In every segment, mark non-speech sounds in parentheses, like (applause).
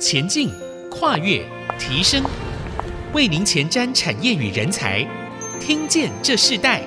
前进、跨越、提升，为您前瞻产业与人才，听见这世代。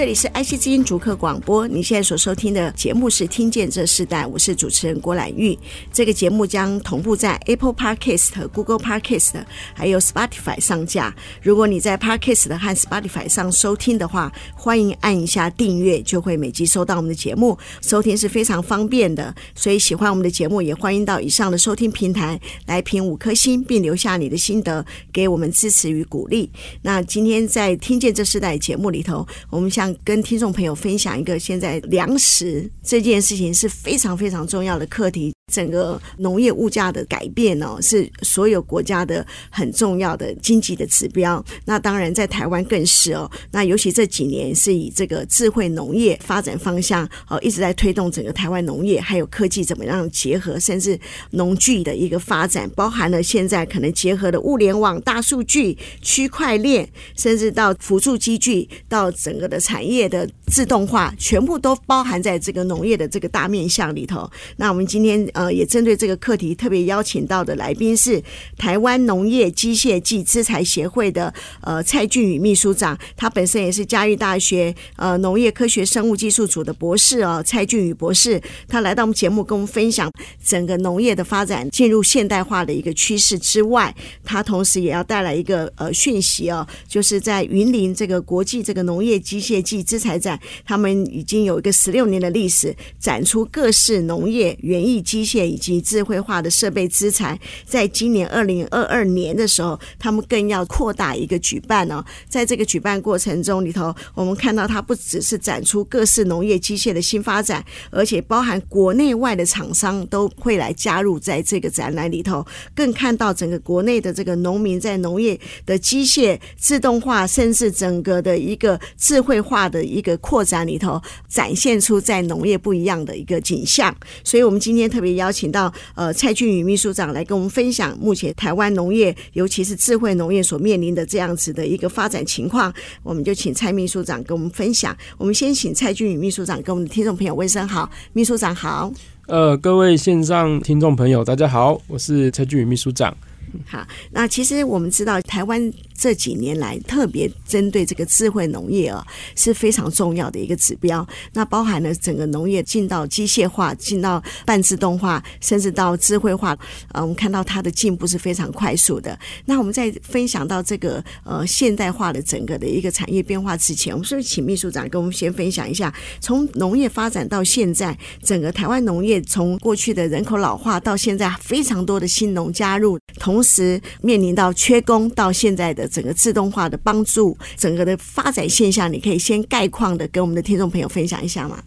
这里是 IC 之音逐客广播，你现在所收听的节目是《听见这世代》，我是主持人郭兰玉。这个节目将同步在 Apple Podcast、Google Podcast 还有 Spotify 上架。如果你在 Podcast 和 Spotify 上收听的话，欢迎按一下订阅，就会每集收到我们的节目。收听是非常方便的，所以喜欢我们的节目，也欢迎到以上的收听平台来评五颗星，并留下你的心得，给我们支持与鼓励。那今天在《听见这世代》节目里头，我们向跟听众朋友分享一个，现在粮食这件事情是非常非常重要的课题。整个农业物价的改变呢，是所有国家的很重要的经济的指标。那当然在台湾更是哦。那尤其这几年是以这个智慧农业发展方向哦，一直在推动整个台湾农业还有科技怎么样结合，甚至农具的一个发展，包含了现在可能结合的物联网、大数据、区块链，甚至到辅助机具，到整个的产业的自动化，全部都包含在这个农业的这个大面向里头。那我们今天。呃，也针对这个课题，特别邀请到的来宾是台湾农业机械暨资材协会的呃蔡俊宇秘书长，他本身也是嘉义大学呃农业科学生物技术组的博士哦，蔡俊宇博士，他来到我们节目跟我们分享整个农业的发展进入现代化的一个趋势之外，他同时也要带来一个呃讯息哦，就是在云林这个国际这个农业机械暨资材展，他们已经有一个十六年的历史，展出各式农业园艺机。以及智慧化的设备资产，在今年二零二二年的时候，他们更要扩大一个举办哦。在这个举办过程中里头，我们看到它不只是展出各式农业机械的新发展，而且包含国内外的厂商都会来加入在这个展览里头。更看到整个国内的这个农民在农业的机械自动化，甚至整个的一个智慧化的一个扩展里头，展现出在农业不一样的一个景象。所以我们今天特别。邀请到呃蔡俊宇秘书长来跟我们分享目前台湾农业，尤其是智慧农业所面临的这样子的一个发展情况，我们就请蔡秘书长跟我们分享。我们先请蔡俊宇秘书长跟我们的听众朋友问声好，秘书长好。呃，各位线上听众朋友，大家好，我是蔡俊宇秘书长。好，那其实我们知道台湾。这几年来，特别针对这个智慧农业啊，是非常重要的一个指标。那包含了整个农业进到机械化、进到半自动化，甚至到智慧化。呃，我们看到它的进步是非常快速的。那我们在分享到这个呃现代化的整个的一个产业变化之前，我们是不是请秘书长跟我们先分享一下，从农业发展到现在，整个台湾农业从过去的人口老化到现在非常多的新农加入，同同时面临到缺工到现在的。整个自动化的帮助，整个的发展现象，你可以先概况的跟我们的听众朋友分享一下吗？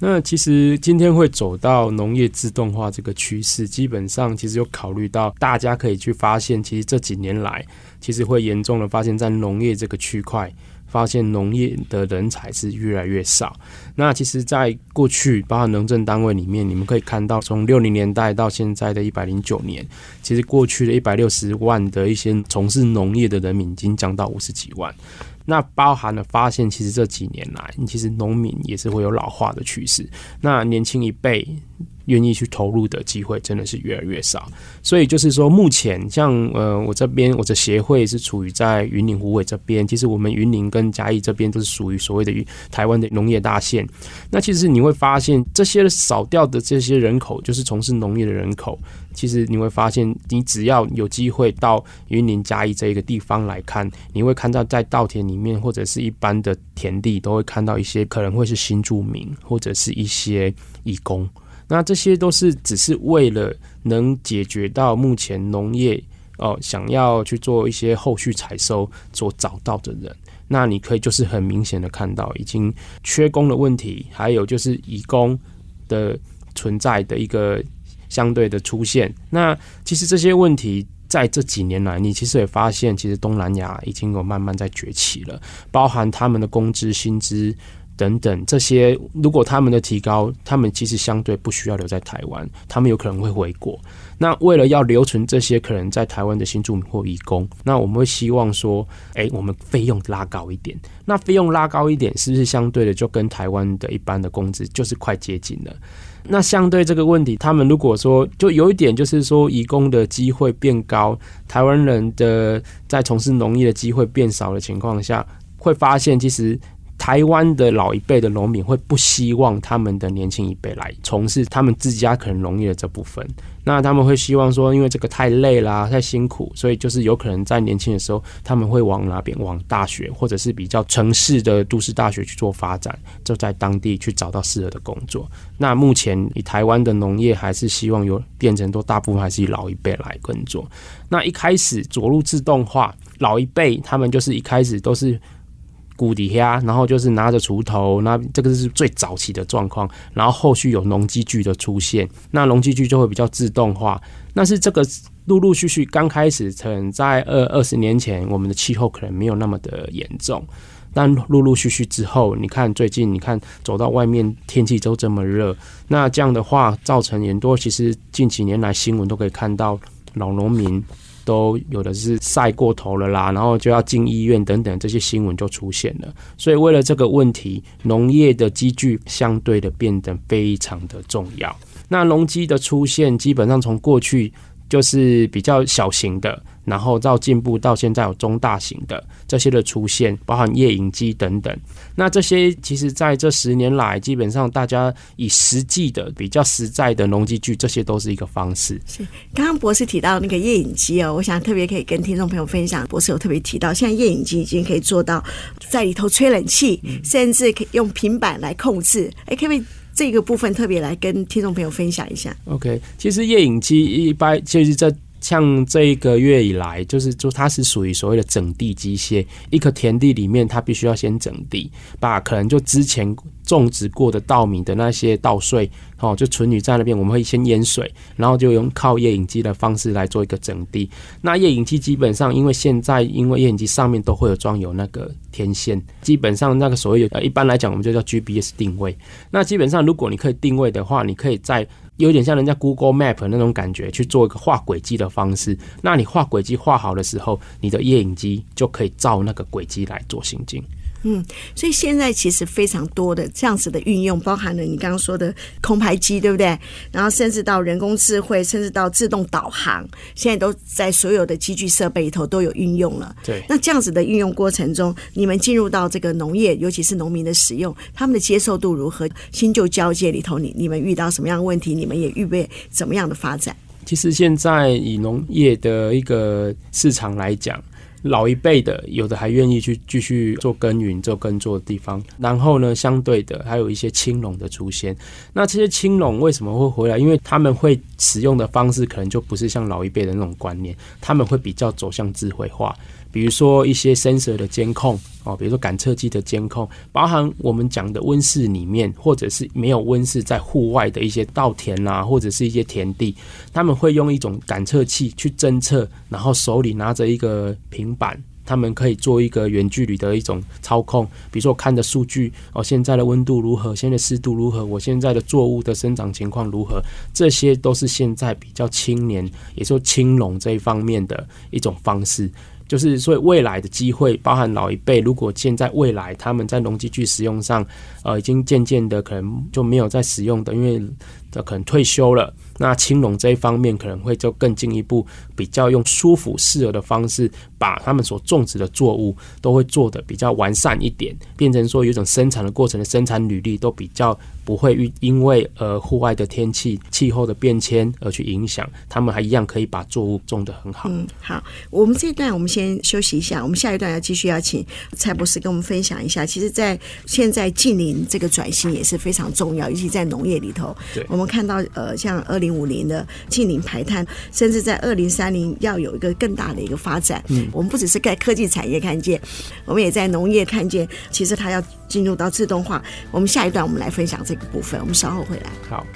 那其实今天会走到农业自动化这个趋势，基本上其实有考虑到大家可以去发现，其实这几年来，其实会严重的发现，在农业这个区块。发现农业的人才是越来越少。那其实，在过去，包含农政单位里面，你们可以看到，从六零年代到现在的一百零九年，其实过去的一百六十万的一些从事农业的人民，已经降到五十几万。那包含了发现，其实这几年来，其实农民也是会有老化的趋势。那年轻一辈。愿意去投入的机会真的是越来越少，所以就是说，目前像呃，我这边我的协会是处于在云林虎尾这边，其实我们云林跟嘉义这边都是属于所谓的台湾的农业大县。那其实你会发现，这些少掉的这些人口，就是从事农业的人口。其实你会发现，你只要有机会到云林嘉义这一个地方来看，你会看到在稻田里面或者是一般的田地，都会看到一些可能会是新住民或者是一些义工。那这些都是只是为了能解决到目前农业哦、想要去做一些后续采收所找到的人。那你可以就是很明显的看到已经缺工的问题，还有就是移工的存在的一个相对的出现。那其实这些问题在这几年来，你其实也发现，其实东南亚已经有慢慢在崛起了，包含他们的工资薪资等等这些，如果他们的提高，他们其实相对不需要留在台湾，他们有可能会回国。那为了要留存这些可能在台湾的新住民或移工，那我们会希望说，哎，我们费用拉高一点。那费用拉高一点，是不是相对的就跟台湾的一般的工资就是快接近了？那相对这个问题，他们如果说就有一点就是说，移工的机会变高，台湾人的在从事农业的机会变少的情况下，会发现其实。台湾的老一辈的农民会不希望他们的年轻一辈来从事他们自家可能农业的这部分，那他们会希望说，因为这个太累啦，太辛苦，所以就是有可能在年轻的时候，他们会往哪边？往大学或者是比较城市的都市大学去做发展，就在当地去找到适合的工作。那目前以台湾的农业还是希望有变成都大部分还是以老一辈来耕作。那一开始着陆自动化，老一辈他们就是一开始都是。谷底下，然后就是拿着锄头，那这个是最早期的状况。然后后续有农机具的出现，那农机具就会比较自动化。那是这个陆陆续续刚开始，可能在二二十年前，我们的气候可能没有那么的严重。但陆陆续续之后，你看最近，你看走到外面，天气都这么热，那这样的话造成很多。其实近几年来新闻都可以看到老农民。都有的是晒过头了啦，然后就要进医院等等，这些新闻就出现了。所以为了这个问题，农业的机具相对的变得非常的重要。那农机的出现，基本上从过去就是比较小型的。然后到进步到现在有中大型的这些的出现，包含夜影机等等。那这些其实在这十年来，基本上大家以实际的比较实在的农机具，这些都是一个方式。是刚刚博士提到那个夜影机哦，我想特别可以跟听众朋友分享。博士有特别提到，现在夜影机已经可以做到在里头吹冷气，嗯、甚至可以用平板来控制。哎，可不可以这个部分特别来跟听众朋友分享一下？OK，其实夜影机一般就是在。像这一个月以来，就是就它是属于所谓的整地机械。一个田地里面，它必须要先整地，把可能就之前种植过的稻米的那些稻穗，哦，就存于在那边。我们会先淹水，然后就用靠夜影机的方式来做一个整地。那夜影机基本上，因为现在因为夜影机上面都会有装有那个天线，基本上那个所谓呃，一般来讲我们就叫 GPS 定位。那基本上如果你可以定位的话，你可以在。有点像人家 Google Map 那种感觉，去做一个画轨迹的方式。那你画轨迹画好的时候，你的夜影机就可以照那个轨迹来做行进。嗯，所以现在其实非常多的这样子的运用，包含了你刚刚说的空拍机，对不对？然后甚至到人工智慧，甚至到自动导航，现在都在所有的机具设备里头都有运用了。对，那这样子的运用过程中，你们进入到这个农业，尤其是农民的使用，他们的接受度如何？新旧交界里头，你你们遇到什么样的问题？你们也预备怎么样的发展？其实现在以农业的一个市场来讲。老一辈的有的还愿意去继续做耕耘、做耕作的地方，然后呢，相对的还有一些青龙的出现。那这些青龙为什么会回来？因为他们会使用的方式可能就不是像老一辈的那种观念，他们会比较走向智慧化。比如说一些 sensor 的监控哦，比如说感测器的监控，包含我们讲的温室里面，或者是没有温室在户外的一些稻田啊，或者是一些田地，他们会用一种感测器去侦测，然后手里拿着一个平板，他们可以做一个远距离的一种操控。比如说我看的数据哦，现在的温度如何，现在湿度如何，我现在的作物的生长情况如何，这些都是现在比较青年，也就青农这一方面的一种方式。就是所以未来的机会，包含老一辈，如果现在未来他们在农机具使用上，呃，已经渐渐的可能就没有在使用的，因为这可能退休了。那青龙这一方面可能会就更进一步，比较用舒服适合的方式，把他们所种植的作物都会做的比较完善一点，变成说有一种生产的过程的生产履历都比较不会因为呃户外的天气气候的变迁而去影响，他们还一样可以把作物种得很好。嗯，好，我们这一段我们先休息一下，我们下一段要继续邀请蔡博士跟我们分享一下。其实，在现在近邻这个转型也是非常重要，尤其在农业里头，对，我们看到呃像二零。五零的近零排碳，甚至在二零三零要有一个更大的一个发展。嗯，我们不只是在科技产业看见，我们也在农业看见，其实它要进入到自动化。我们下一段我们来分享这个部分，我们稍后回来。好。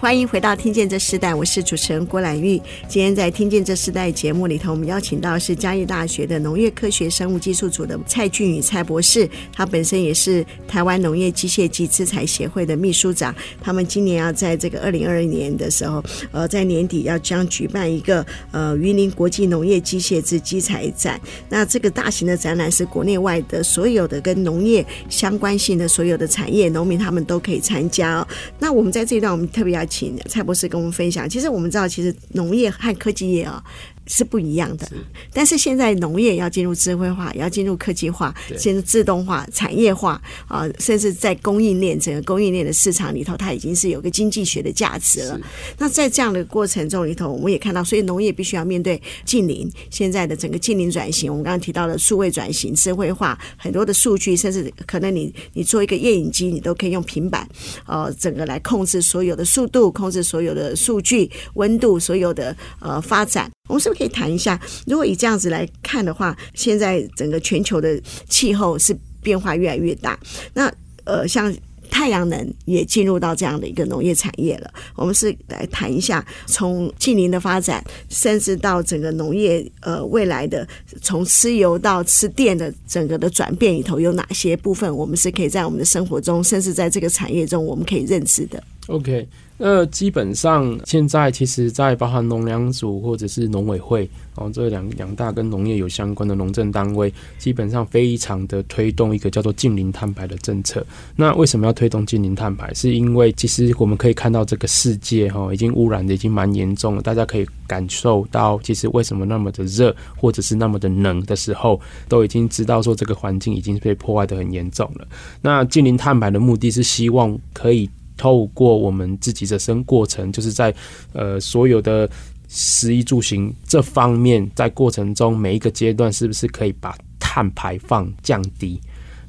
欢迎回到《听见这世代》，我是主持人郭兰玉。今天在《听见这世代》节目里头，我们邀请到是嘉义大学的农业科学生物技术组的蔡俊宇蔡博士，他本身也是台湾农业机械及资材协会的秘书长。他们今年要在这个二零二二年的时候，呃，在年底要将举办一个呃云林国际农业机械之机材展。那这个大型的展览是国内外的所有的跟农业相关性的所有的产业农民他们都可以参加哦。那我们在这一段，我们特别要请蔡博士跟我们分享。其实我们知道，其实农业和科技业啊。是不一样的，是但是现在农业要进入智慧化，也要进入科技化，进入自动化、产业化啊，甚至在供应链整个供应链的市场里头，它已经是有个经济学的价值了。那在这样的过程中里头，我们也看到，所以农业必须要面对近邻现在的整个近邻转型。我们刚刚提到的数位转型、智慧化，很多的数据，甚至可能你你做一个夜影机，你都可以用平板，呃，整个来控制所有的速度，度控制所有的数据、温度，所有的呃发展。我们是不是可以谈一下？如果以这样子来看的话，现在整个全球的气候是变化越来越大。那呃，像太阳能也进入到这样的一个农业产业了。我们是来谈一下，从近邻的发展，甚至到整个农业呃未来的从吃油到吃电的整个的转变里头，有哪些部分我们是可以在我们的生活中，甚至在这个产业中，我们可以认知的？OK。那基本上现在其实，在包含农粮署或者是农委会哦，这两两大跟农业有相关的农政单位，基本上非常的推动一个叫做近零碳排的政策。那为什么要推动近零碳排？是因为其实我们可以看到这个世界哈，已经污染的已经蛮严重了。大家可以感受到，其实为什么那么的热或者是那么的冷的时候，都已经知道说这个环境已经被破坏得很严重了。那近零碳排的目的是希望可以。透过我们自己的生过程，就是在呃所有的食衣住行这方面，在过程中每一个阶段，是不是可以把碳排放降低？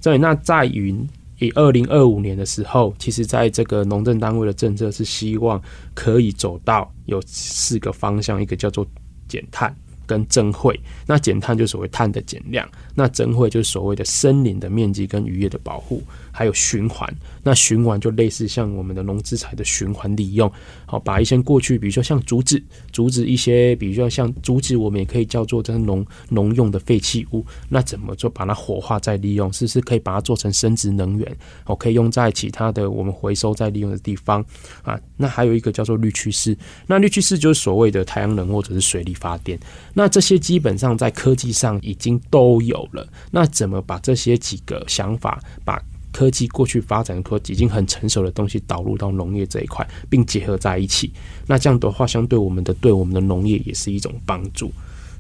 所以那在于以二零二五年的时候，其实在这个农政单位的政策是希望可以走到有四个方向，一个叫做减碳跟增汇。那减碳就所谓碳的减量，那增汇就是所谓的森林的面积跟渔业的保护。还有循环，那循环就类似像我们的农资材的循环利用，好，把一些过去，比如说像竹子，竹子一些，比如说像竹子，我们也可以叫做这农农用的废弃物，那怎么做把它火化再利用？是不是可以把它做成生殖能源？哦，可以用在其他的我们回收再利用的地方啊。那还有一个叫做绿趋势，那绿趋势就是所谓的太阳能或者是水力发电，那这些基本上在科技上已经都有了。那怎么把这些几个想法把科技过去发展科技已经很成熟的东西导入到农业这一块，并结合在一起，那这样的话，相对我们的对我们的农业也是一种帮助。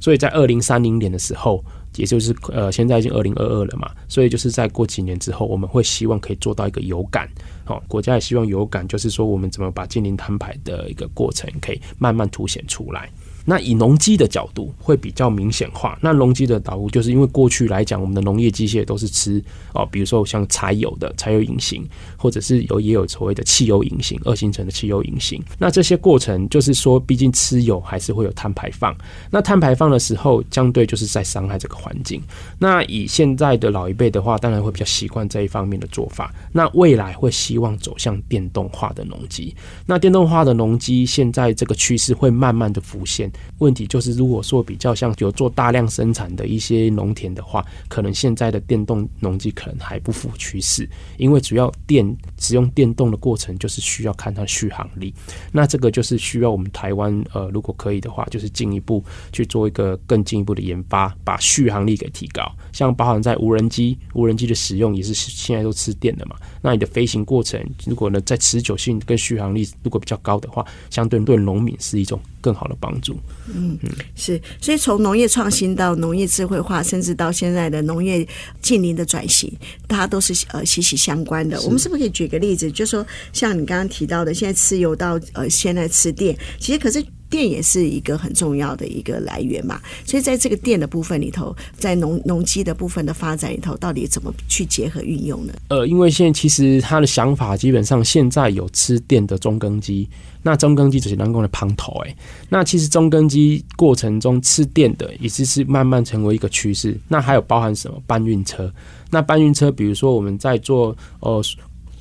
所以在二零三零年的时候，也就是呃现在已经二零二二了嘛，所以就是在过几年之后，我们会希望可以做到一个有感，好，国家也希望有感，就是说我们怎么把净零碳排的一个过程可以慢慢凸显出来。那以农机的角度会比较明显化。那农机的导入，就是因为过去来讲，我们的农业机械都是吃哦，比如说像柴油的柴油引擎，或者是有也有所谓的汽油引擎，二行程的汽油引擎。那这些过程就是说，毕竟吃油还是会有碳排放。那碳排放的时候，相对就是在伤害这个环境。那以现在的老一辈的话，当然会比较习惯这一方面的做法。那未来会希望走向电动化的农机。那电动化的农机，现在这个趋势会慢慢的浮现。问题就是，如果说比较像有做大量生产的一些农田的话，可能现在的电动农机可能还不符趋势，因为主要电使用电动的过程就是需要看它续航力。那这个就是需要我们台湾呃，如果可以的话，就是进一步去做一个更进一步的研发，把续航力给提高。像包含在无人机，无人机的使用也是现在都吃电的嘛。那你的飞行过程，如果呢在持久性跟续航力如果比较高的话，相对对农民是一种更好的帮助。嗯嗯，是，所以从农业创新到农业智慧化，甚至到现在的农业近邻的转型，它都是呃息息相关的。我们是不是可以举个例子，就说像你刚刚提到的，现在吃油到呃现在吃电，其实可是。电也是一个很重要的一个来源嘛，所以在这个电的部分里头，在农农机的部分的发展里头，到底怎么去结合运用呢？呃，因为现在其实他的想法基本上现在有吃电的中耕机，那中耕机只是人工的旁头诶，那其实中耕机过程中吃电的，也是是慢慢成为一个趋势。那还有包含什么搬运车？那搬运车，比如说我们在做呃。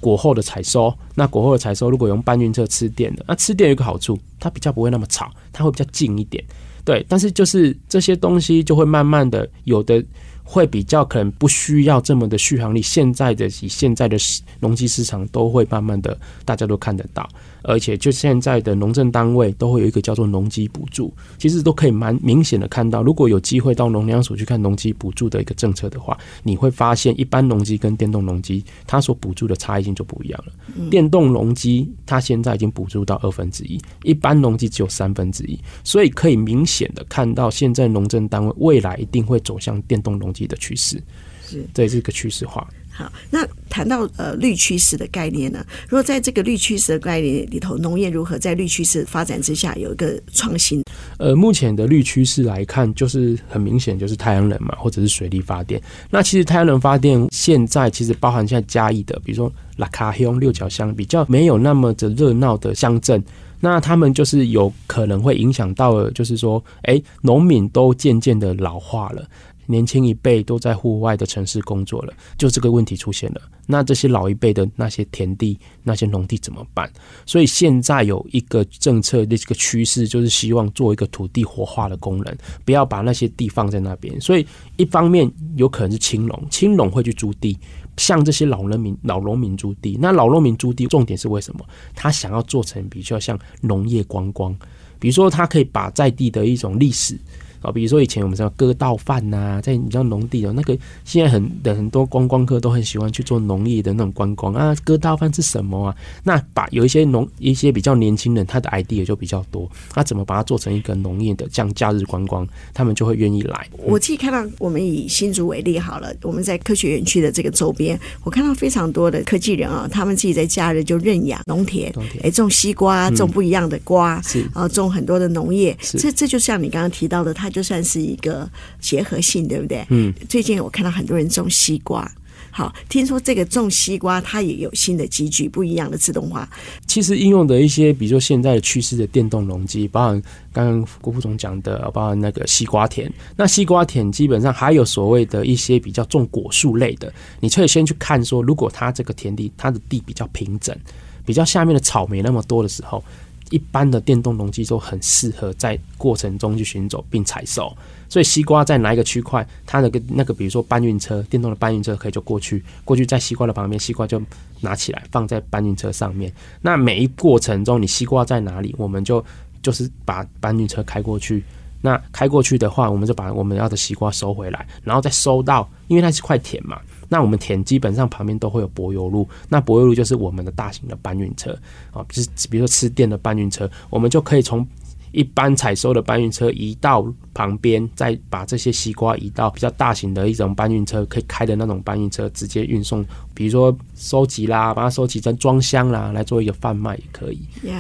果后的采收。那果后的采收如果用搬运车吃电的，那吃电有一个好处，它比较不会那么吵，它会比较近一点。对，但是就是这些东西就会慢慢的有的。会比较可能不需要这么的续航力，现在的以现在的农机市场都会慢慢的，大家都看得到。而且，就现在的农政单位都会有一个叫做农机补助，其实都可以蛮明显的看到。如果有机会到农粮署去看农机补助的一个政策的话，你会发现一般农机跟电动农机它所补助的差异性就不一样了。电动农机它现在已经补助到二分之一，一般农机只有三分之一，所以可以明显的看到，现在农政单位未来一定会走向电动农机的趋势，是这也是一个趋势化。好，那谈到呃绿趋势的概念呢？如果在这个绿趋势的概念里头，农业如何在绿趋势发展之下有一个创新？呃，目前的绿趋势来看，就是很明显就是太阳能嘛，或者是水力发电。那其实太阳能发电现在其实包含现在嘉义的，比如说拉卡乡六角乡比较没有那么的热闹的乡镇，那他们就是有可能会影响到，就是说，哎，农民都渐渐的老化了。年轻一辈都在户外的城市工作了，就这个问题出现了。那这些老一辈的那些田地、那些农地怎么办？所以现在有一个政策的这个趋势，就是希望做一个土地活化的功能，不要把那些地放在那边。所以一方面有可能是青农，青农会去租地，像这些老人民、老农民租地。那老农民租地重点是为什么？他想要做成比较像农业观光，比如说他可以把在地的一种历史。啊，比如说以前我们知道割稻饭呐，在你知道农地的那个，现在很的很多观光客都很喜欢去做农业的那种观光啊。割稻饭是什么啊？那把有一些农一些比较年轻人，他的 idea 就比较多，他怎么把它做成一个农业的这样假日观光，他们就会愿意来。我自己看到，我们以新竹为例好了，我们在科学园区的这个周边，我看到非常多的科技人啊，他们自己在假日就认养农田，哎，种西瓜，种不一样的瓜，是啊，种很多的农业，这这就像你刚刚提到的，他。就算是一个结合性，对不对？嗯。最近我看到很多人种西瓜，好，听说这个种西瓜它也有新的机具，不一样的自动化。其实应用的一些，比如说现在的趋势的电动农机，包含刚刚郭副总讲的，包含那个西瓜田。那西瓜田基本上还有所谓的一些比较种果树类的，你可以先去看说，如果它这个田地它的地比较平整，比较下面的草没那么多的时候。一般的电动农机都很适合在过程中去行走并采收，所以西瓜在哪一个区块，它那个那个，比如说搬运车，电动的搬运车可以就过去，过去在西瓜的旁边，西瓜就拿起来放在搬运车上面。那每一过程中，你西瓜在哪里，我们就就是把搬运车开过去。那开过去的话，我们就把我们要的西瓜收回来，然后再收到，因为它是块田嘛。那我们田基本上旁边都会有柏油路，那柏油路就是我们的大型的搬运车啊，就是比如说吃电的搬运车，我们就可以从一般采收的搬运车移到旁边，再把这些西瓜移到比较大型的一种搬运车，可以开的那种搬运车，直接运送。比如说收集啦，把它收集成装箱啦，来做一个贩卖也可以。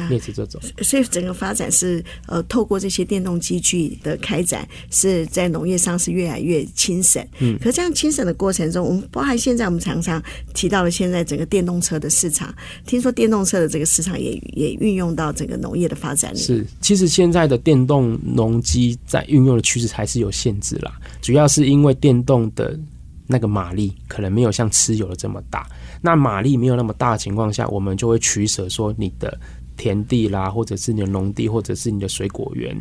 类似这种。所以整个发展是呃，透过这些电动机具的开展，是在农业上是越来越轻省。嗯。可这样轻省的过程中，我们包含现在我们常常提到了现在整个电动车的市场，听说电动车的这个市场也也运用到整个农业的发展里。是，其实现在的电动农机在运用用的趋势还是有限制啦，主要是因为电动的。那个马力可能没有像吃油的这么大，那马力没有那么大的情况下，我们就会取舍说你的田地啦，或者是你的农地，或者是你的水果园，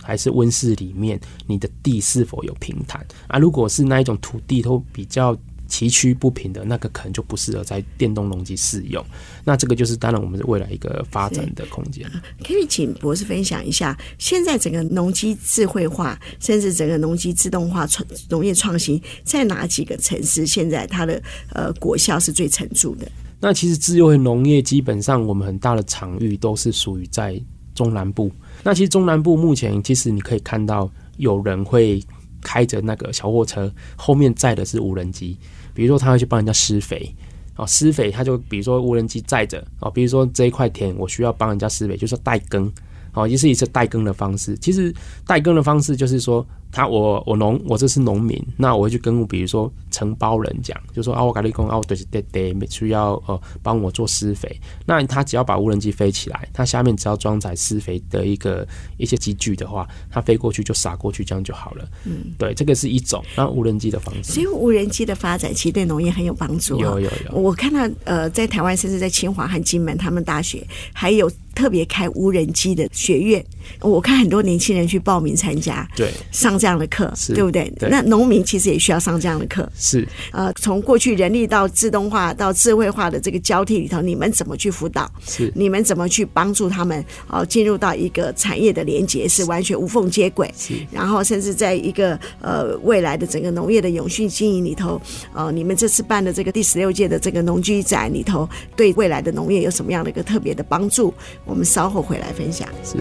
还是温室里面，你的地是否有平坦啊？如果是那一种土地都比较。崎岖不平的那个可能就不适合在电动农机适用，那这个就是当然我们是未来一个发展的空间。可以请博士分享一下，现在整个农机智慧化，甚至整个农机自动化创农业创新，在哪几个城市现在它的呃果效是最显著的？那其实智慧农业基本上我们很大的场域都是属于在中南部。那其实中南部目前其实你可以看到有人会开着那个小货车，后面载的是无人机。比如说，他会去帮人家施肥，哦，施肥他就比如说无人机载着，哦，比如说这一块田我需要帮人家施肥，就是说代耕，哦，也是一次代耕的方式。其实代耕的方式就是说。他我我农我这是农民，那我会去跟比如说承包人讲，就说啊，我跟你讲啊，我对是得得需要呃帮我做施肥。那他只要把无人机飞起来，它下面只要装载施肥的一个一些机具的话，它飞过去就撒过去，这样就好了。嗯，对，这个是一种那无人机的方式。所以无人机的发展其实对农业很有帮助。有有有，我看到呃，在台湾甚至在清华和金门他们大学还有。特别开无人机的学院，我看很多年轻人去报名参加，对，上这样的课，对不对？对，那农民其实也需要上这样的课，是。呃，从过去人力到自动化到智慧化的这个交替里头，你们怎么去辅导？是，你们怎么去帮助他们？哦、呃，进入到一个产业的连接是完全无缝接轨，是。然后甚至在一个呃未来的整个农业的永续经营里头，呃，你们这次办的这个第十六届的这个农机展里头，对未来的农业有什么样的一个特别的帮助？我们稍后回来分享。是。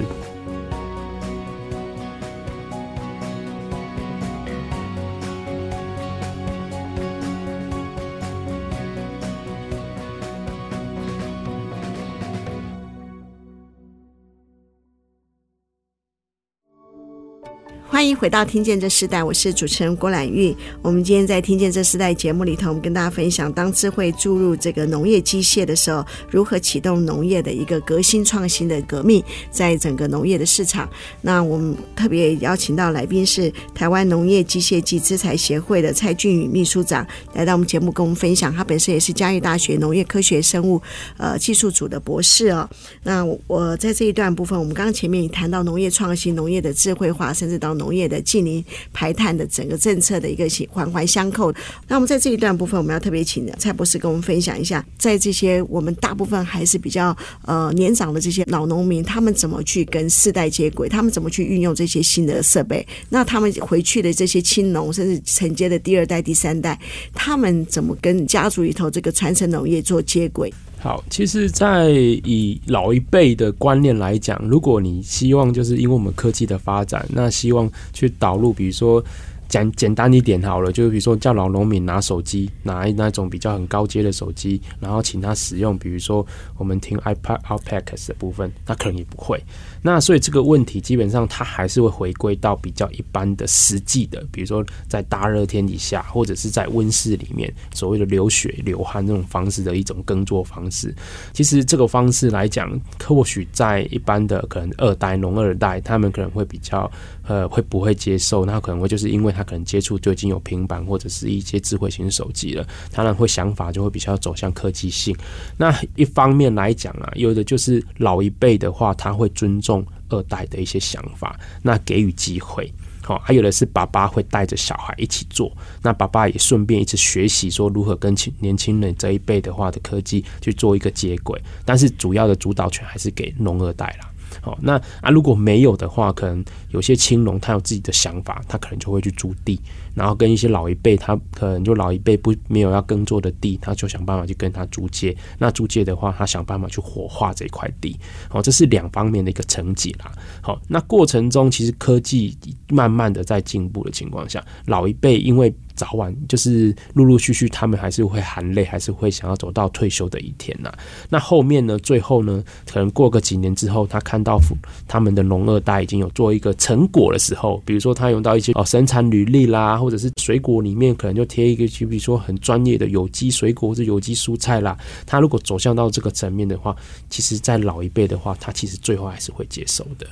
欢迎回到《听见这时代》，我是主持人郭兰玉。我们今天在《听见这时代》节目里头，我们跟大家分享，当智慧注入这个农业机械的时候，如何启动农业的一个革新创新的革命，在整个农业的市场。那我们特别邀请到来宾是台湾农业机械暨资材协会的蔡俊宇秘书长，来到我们节目跟我们分享。他本身也是嘉义大学农业科学生物呃技术组的博士哦。那我在这一段部分，我们刚刚前面也谈到农业创新、农业的智慧化，甚至到农业的近零排碳的整个政策的一个环环相扣。那我们在这一段部分，我们要特别请蔡博士跟我们分享一下，在这些我们大部分还是比较呃年长的这些老农民，他们怎么去跟世代接轨？他们怎么去运用这些新的设备？那他们回去的这些青农，甚至承接的第二代、第三代，他们怎么跟家族里头这个传承农业做接轨？好，其实，在以老一辈的观念来讲，如果你希望就是因为我们科技的发展，那希望去导入，比如说讲简单一点好了，就是比如说叫老农民拿手机，拿那种比较很高阶的手机，然后请他使用，比如说我们听 iPad、Outpacks 的部分，他可能也不会。那所以这个问题基本上他还是会回归到比较一般的实际的，比如说在大热天底下，或者是在温室里面，所谓的流血流汗这种方式的一种耕作方式。其实这个方式来讲，或许在一般的可能二代农二代，他们可能会比较呃会不会接受？那可能会就是因为他可能接触就已经有平板或者是一些智慧型手机了，当然会想法就会比较走向科技性。那一方面来讲啊，有的就是老一辈的话，他会尊重。二代的一些想法，那给予机会，好，还有的是爸爸会带着小孩一起做，那爸爸也顺便一直学习说如何跟青年轻人这一辈的话的科技去做一个接轨，但是主要的主导权还是给农二代啦。好，那啊如果没有的话，可能有些青龙他有自己的想法，他可能就会去租地。然后跟一些老一辈，他可能就老一辈不没有要耕作的地，他就想办法去跟他租借。那租借的话，他想办法去火化这块地。好，这是两方面的一个成绩啦。好，那过程中其实科技慢慢的在进步的情况下，老一辈因为早晚就是陆陆续续，他们还是会含泪，还是会想要走到退休的一天呐。那后面呢，最后呢，可能过个几年之后，他看到他们的农二代已经有做一个成果的时候，比如说他用到一些哦生产履历啦。或者是水果里面可能就贴一个，就比如说很专业的有机水果或者有机蔬菜啦。他如果走向到这个层面的话，其实，在老一辈的话，他其实最后还是会接受的。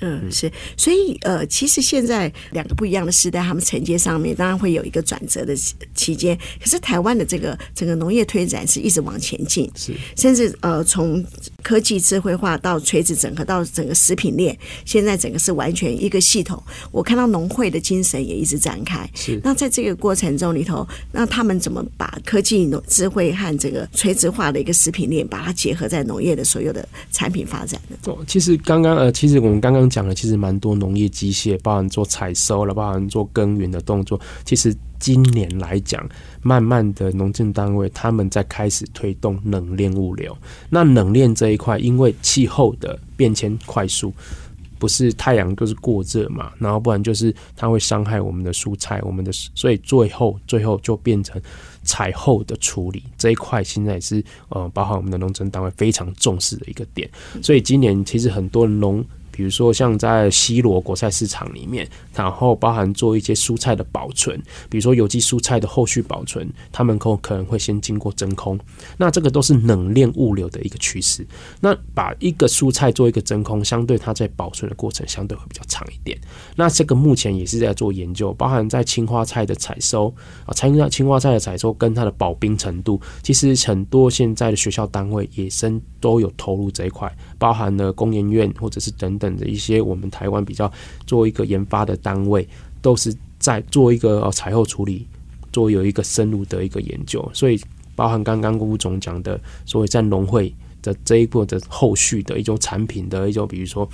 嗯，是。所以呃，其实现在两个不一样的时代，他们承接上面当然会有一个转折的期间。可是台湾的这个整个农业推展是一直往前进，是。甚至呃，从科技智慧化到垂直整合到整个食品链，现在整个是完全一个系统。我看到农会的精神也一直展开。是，那在这个过程中里头，那他们怎么把科技、智慧和这个垂直化的一个食品链，把它结合在农业的所有的产品发展呢？哦，其实刚刚呃，其实我们刚刚讲的，其实蛮多农业机械，包含做采收了，包含做耕耘的动作。其实今年来讲，慢慢的农政单位他们在开始推动冷链物流。那冷链这一块，因为气候的变迁快速。不是太阳就是过热嘛，然后不然就是它会伤害我们的蔬菜，我们的，所以最后最后就变成采后的处理这一块，现在也是呃，包含我们的农政单位非常重视的一个点。所以今年其实很多农，比如说像在西罗国菜市场里面，然后包含做一些蔬菜的保存，比如说有机蔬菜的后续保存，他们可可能会先经过真空，那这个都是冷链物流的一个趋势。那把一个蔬菜做一个真空，相对它在保存的过程相对会比较长一点。那这个目前也是在做研究，包含在青花菜的采收啊，青青花菜的采收跟它的保冰程度，其实很多现在的学校单位野生都有投入这一块，包含了工研院或者是等等的一些我们台湾比较做一个研发的单位，都是在做一个采后处理，做有一个深入的一个研究。所以包含刚刚吴总讲的，所谓在农会的这一步的后续的一种产品的一种，比如说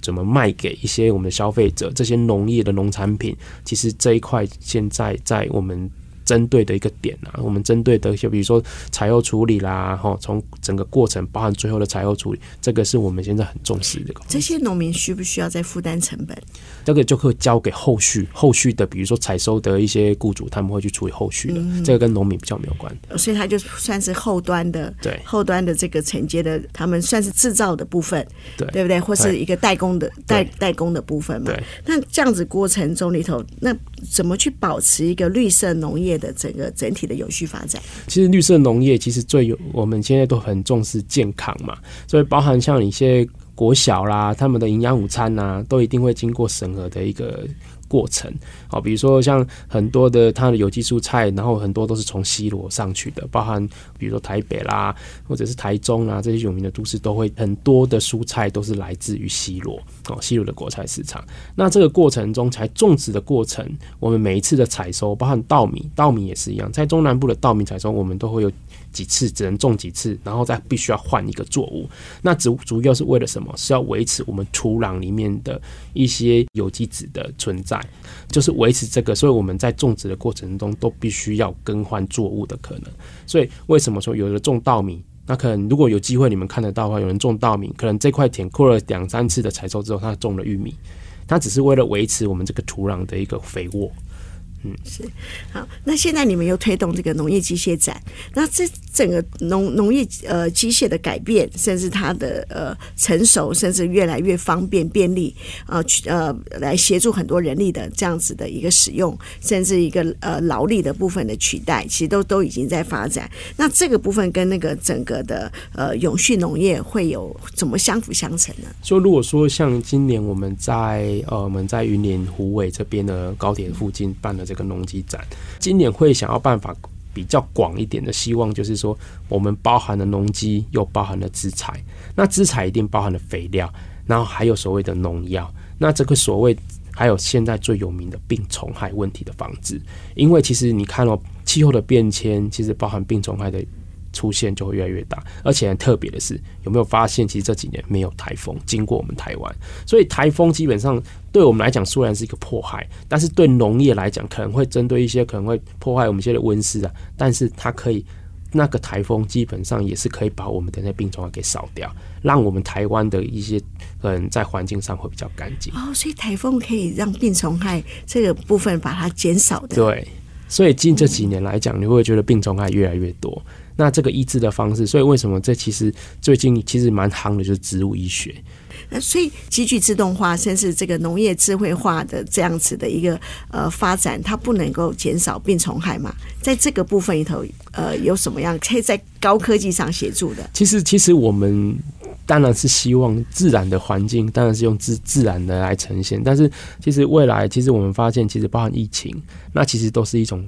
怎么卖给一些我们的消费者，这些农业的农产品，其实这一块现在在我们。针对的一个点啊，我们针对的一些，比如说采后处理啦，哈，从整个过程，包含最后的采后处理，这个是我们现在很重视的。这些农民需不需要再负担成本？这个就可以交给后续后续的，比如说采收的一些雇主，他们会去处理后续的。嗯、这个跟农民比较没有关，所以他就算是后端的，对后端的这个承接的，他们算是制造的部分，对对不对？或是一个代工的代代工的部分嘛。那这样子过程中里头，那怎么去保持一个绿色农业的整个整体的有序发展。其实绿色农业其实最有，我们现在都很重视健康嘛，所以包含像一些国小啦，他们的营养午餐呐，都一定会经过审核的一个。过程，好，比如说像很多的它的有机蔬菜，然后很多都是从西螺上去的，包含比如说台北啦，或者是台中啊这些有名的都市，都会很多的蔬菜都是来自于西螺哦，西螺的国菜市场。那这个过程中，才种植的过程，我们每一次的采收，包含稻米，稻米也是一样，在中南部的稻米采收，我们都会有。几次只能种几次，然后再必须要换一个作物。那主主要是为了什么？是要维持我们土壤里面的一些有机质的存在，就是维持这个。所以我们在种植的过程中都必须要更换作物的可能。所以为什么说有的种稻米？那可能如果有机会你们看得到的话，有人种稻米，可能这块田扩了两三次的采收之后，他种了玉米，他只是为了维持我们这个土壤的一个肥沃。嗯，是好。那现在你们又推动这个农业机械展，那这整个农农业呃机械的改变，甚至它的呃成熟，甚至越来越方便便利啊，呃，呃来协助很多人力的这样子的一个使用，甚至一个呃劳力的部分的取代，其实都都已经在发展。那这个部分跟那个整个的呃永续农业会有怎么相辅相成呢？就如果说像今年我们在呃我们在云林湖尾这边的高铁附近办的。这个农机展今年会想要办法比较广一点的，希望就是说，我们包含了农机，又包含了资材。那资材一定包含了肥料，然后还有所谓的农药。那这个所谓还有现在最有名的病虫害问题的防治，因为其实你看哦，气候的变迁其实包含病虫害的。出现就会越来越大，而且很特别的是，有没有发现，其实这几年没有台风经过我们台湾，所以台风基本上对我们来讲虽然是一个迫害，但是对农业来讲可能会针对一些可能会破坏我们一些的温室啊，但是它可以那个台风基本上也是可以把我们的那些病虫害给扫掉，让我们台湾的一些嗯在环境上会比较干净。哦，所以台风可以让病虫害这个部分把它减少的。对，所以近这几年来讲，你会觉得病虫害越来越多。那这个医治的方式，所以为什么这其实最近其实蛮夯的，就是植物医学。那所以机具自动化，甚至这个农业智慧化的这样子的一个呃发展，它不能够减少病虫害嘛？在这个部分里头，呃，有什么样可以在高科技上协助的？其实，其实我们当然是希望自然的环境，当然是用自自然的来呈现。但是，其实未来，其实我们发现，其实包含疫情，那其实都是一种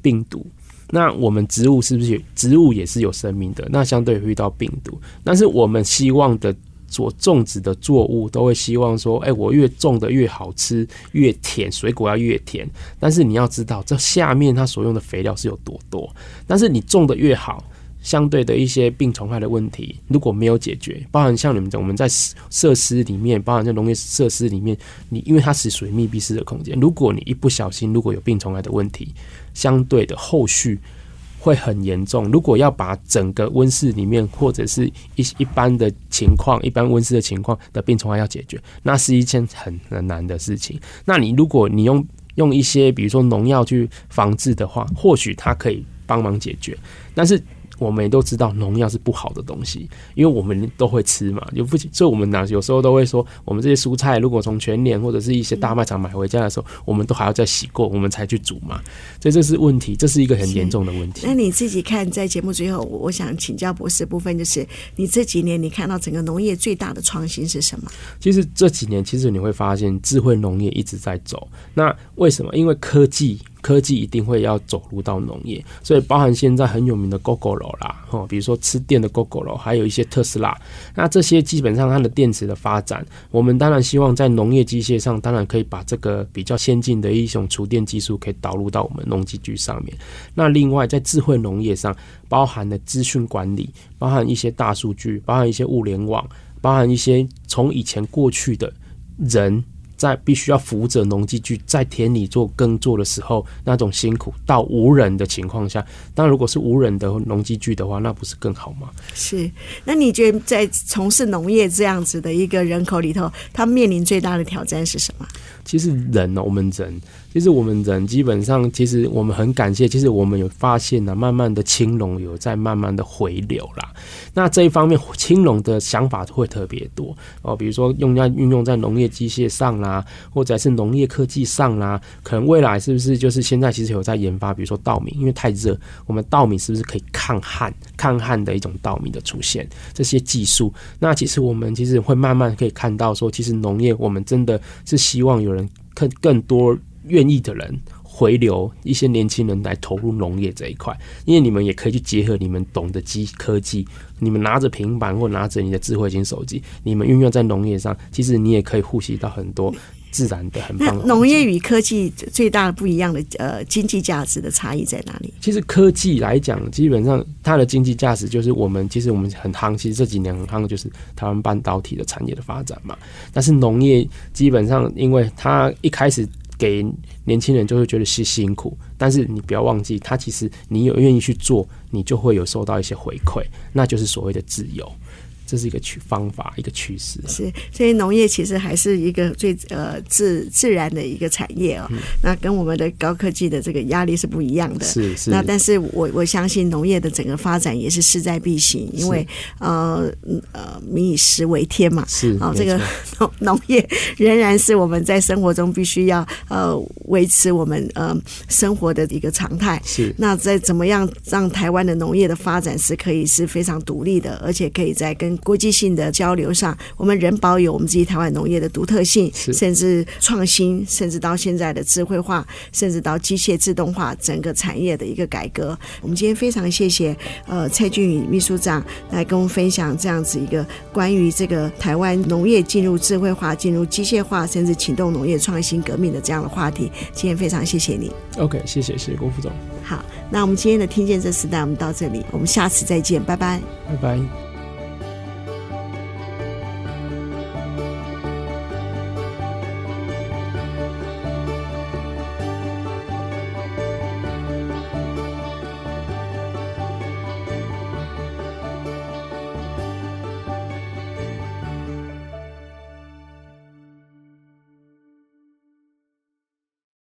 病毒。那我们植物是不是植物也是有生命的？那相对遇到病毒，但是我们希望的所种植的作物都会希望说，哎，我越种的越好吃，越甜，水果要越甜。但是你要知道，这下面它所用的肥料是有多多。但是你种的越好，相对的一些病虫害的问题如果没有解决，包含像你们我们在设施里面，包含在农业设施里面，你因为它是属于密闭式的空间，如果你一不小心如果有病虫害的问题。相对的后续会很严重。如果要把整个温室里面或者是一一般的情况、一般温室的情况的病虫害要解决，那是一件很很难的事情。那你如果你用用一些比如说农药去防治的话，或许它可以帮忙解决。但是我们也都知道农药是不好的东西，因为我们都会吃嘛，就不所以我们呢有时候都会说，我们这些蔬菜如果从全年或者是一些大卖场买回家的时候，我们都还要再洗过，我们才去煮嘛，所以这是问题，这是一个很严重的问题。那你自己看，在节目最后，我想请教博士部分，就是你这几年你看到整个农业最大的创新是什么？其实这几年，其实你会发现智慧农业一直在走。那为什么？因为科技。科技一定会要走入到农业，所以包含现在很有名的 Gogoro 啦，哈，比如说吃电的 Gogoro，还有一些特斯拉，那这些基本上它的电池的发展，我们当然希望在农业机械上，当然可以把这个比较先进的一种厨电技术可以导入到我们农机具上面。那另外在智慧农业上，包含的资讯管理，包含一些大数据，包含一些物联网，包含一些从以前过去的人。在必须要扶着农机具在田里做耕作的时候，那种辛苦到无人的情况下，那如果是无人的农机具的话，那不是更好吗？是。那你觉得在从事农业这样子的一个人口里头，他面临最大的挑战是什么？其实人呢，我们人。其实我们人基本上，其实我们很感谢。其实我们有发现呢，慢慢的青龙有在慢慢的回流啦。那这一方面，青龙的想法会特别多哦，比如说用在运用在农业机械上啦，或者是农业科技上啦。可能未来是不是就是现在其实有在研发，比如说稻米，因为太热，我们稻米是不是可以抗旱、抗旱的一种稻米的出现？这些技术，那其实我们其实会慢慢可以看到说，其实农业我们真的是希望有人更更多。愿意的人回流，一些年轻人来投入农业这一块，因为你们也可以去结合你们懂的机科技，你们拿着平板或拿着你的智慧型手机，你们运用在农业上，其实你也可以复习到很多自然的很棒的。农业与科技最大的不一样的呃经济价值的差异在哪里？其实科技来讲，基本上它的经济价值就是我们其实我们很夯，其实这几年很夯的就是台湾半导体的产业的发展嘛。但是农业基本上，因为它一开始。给年轻人就会觉得是辛苦，但是你不要忘记，它其实你有愿意去做，你就会有收到一些回馈，那就是所谓的自由。这是一个趋方法，一个趋势。是，所以农业其实还是一个最呃自自然的一个产业哦。嗯、那跟我们的高科技的这个压力是不一样的。是是。那但是我我相信农业的整个发展也是势在必行，因为呃呃民以食为天嘛。是。哦，这个农 (laughs) 农业仍然是我们在生活中必须要呃维持我们呃生活的一个常态。是。那在怎么样让台湾的农业的发展是可以是非常独立的，而且可以在跟国际性的交流上，我们仍保有我们自己台湾农业的独特性，甚至创新，甚至到现在的智慧化，甚至到机械自动化整个产业的一个改革。我们今天非常谢谢呃蔡俊宇秘书长来跟我们分享这样子一个关于这个台湾农业进入智慧化、进入机械化，甚至启动农业创新革命的这样的话题。今天非常谢谢你。OK，谢谢谢谢郭副总。好，那我们今天的听见这时代，我们到这里，我们下次再见，拜拜，拜拜。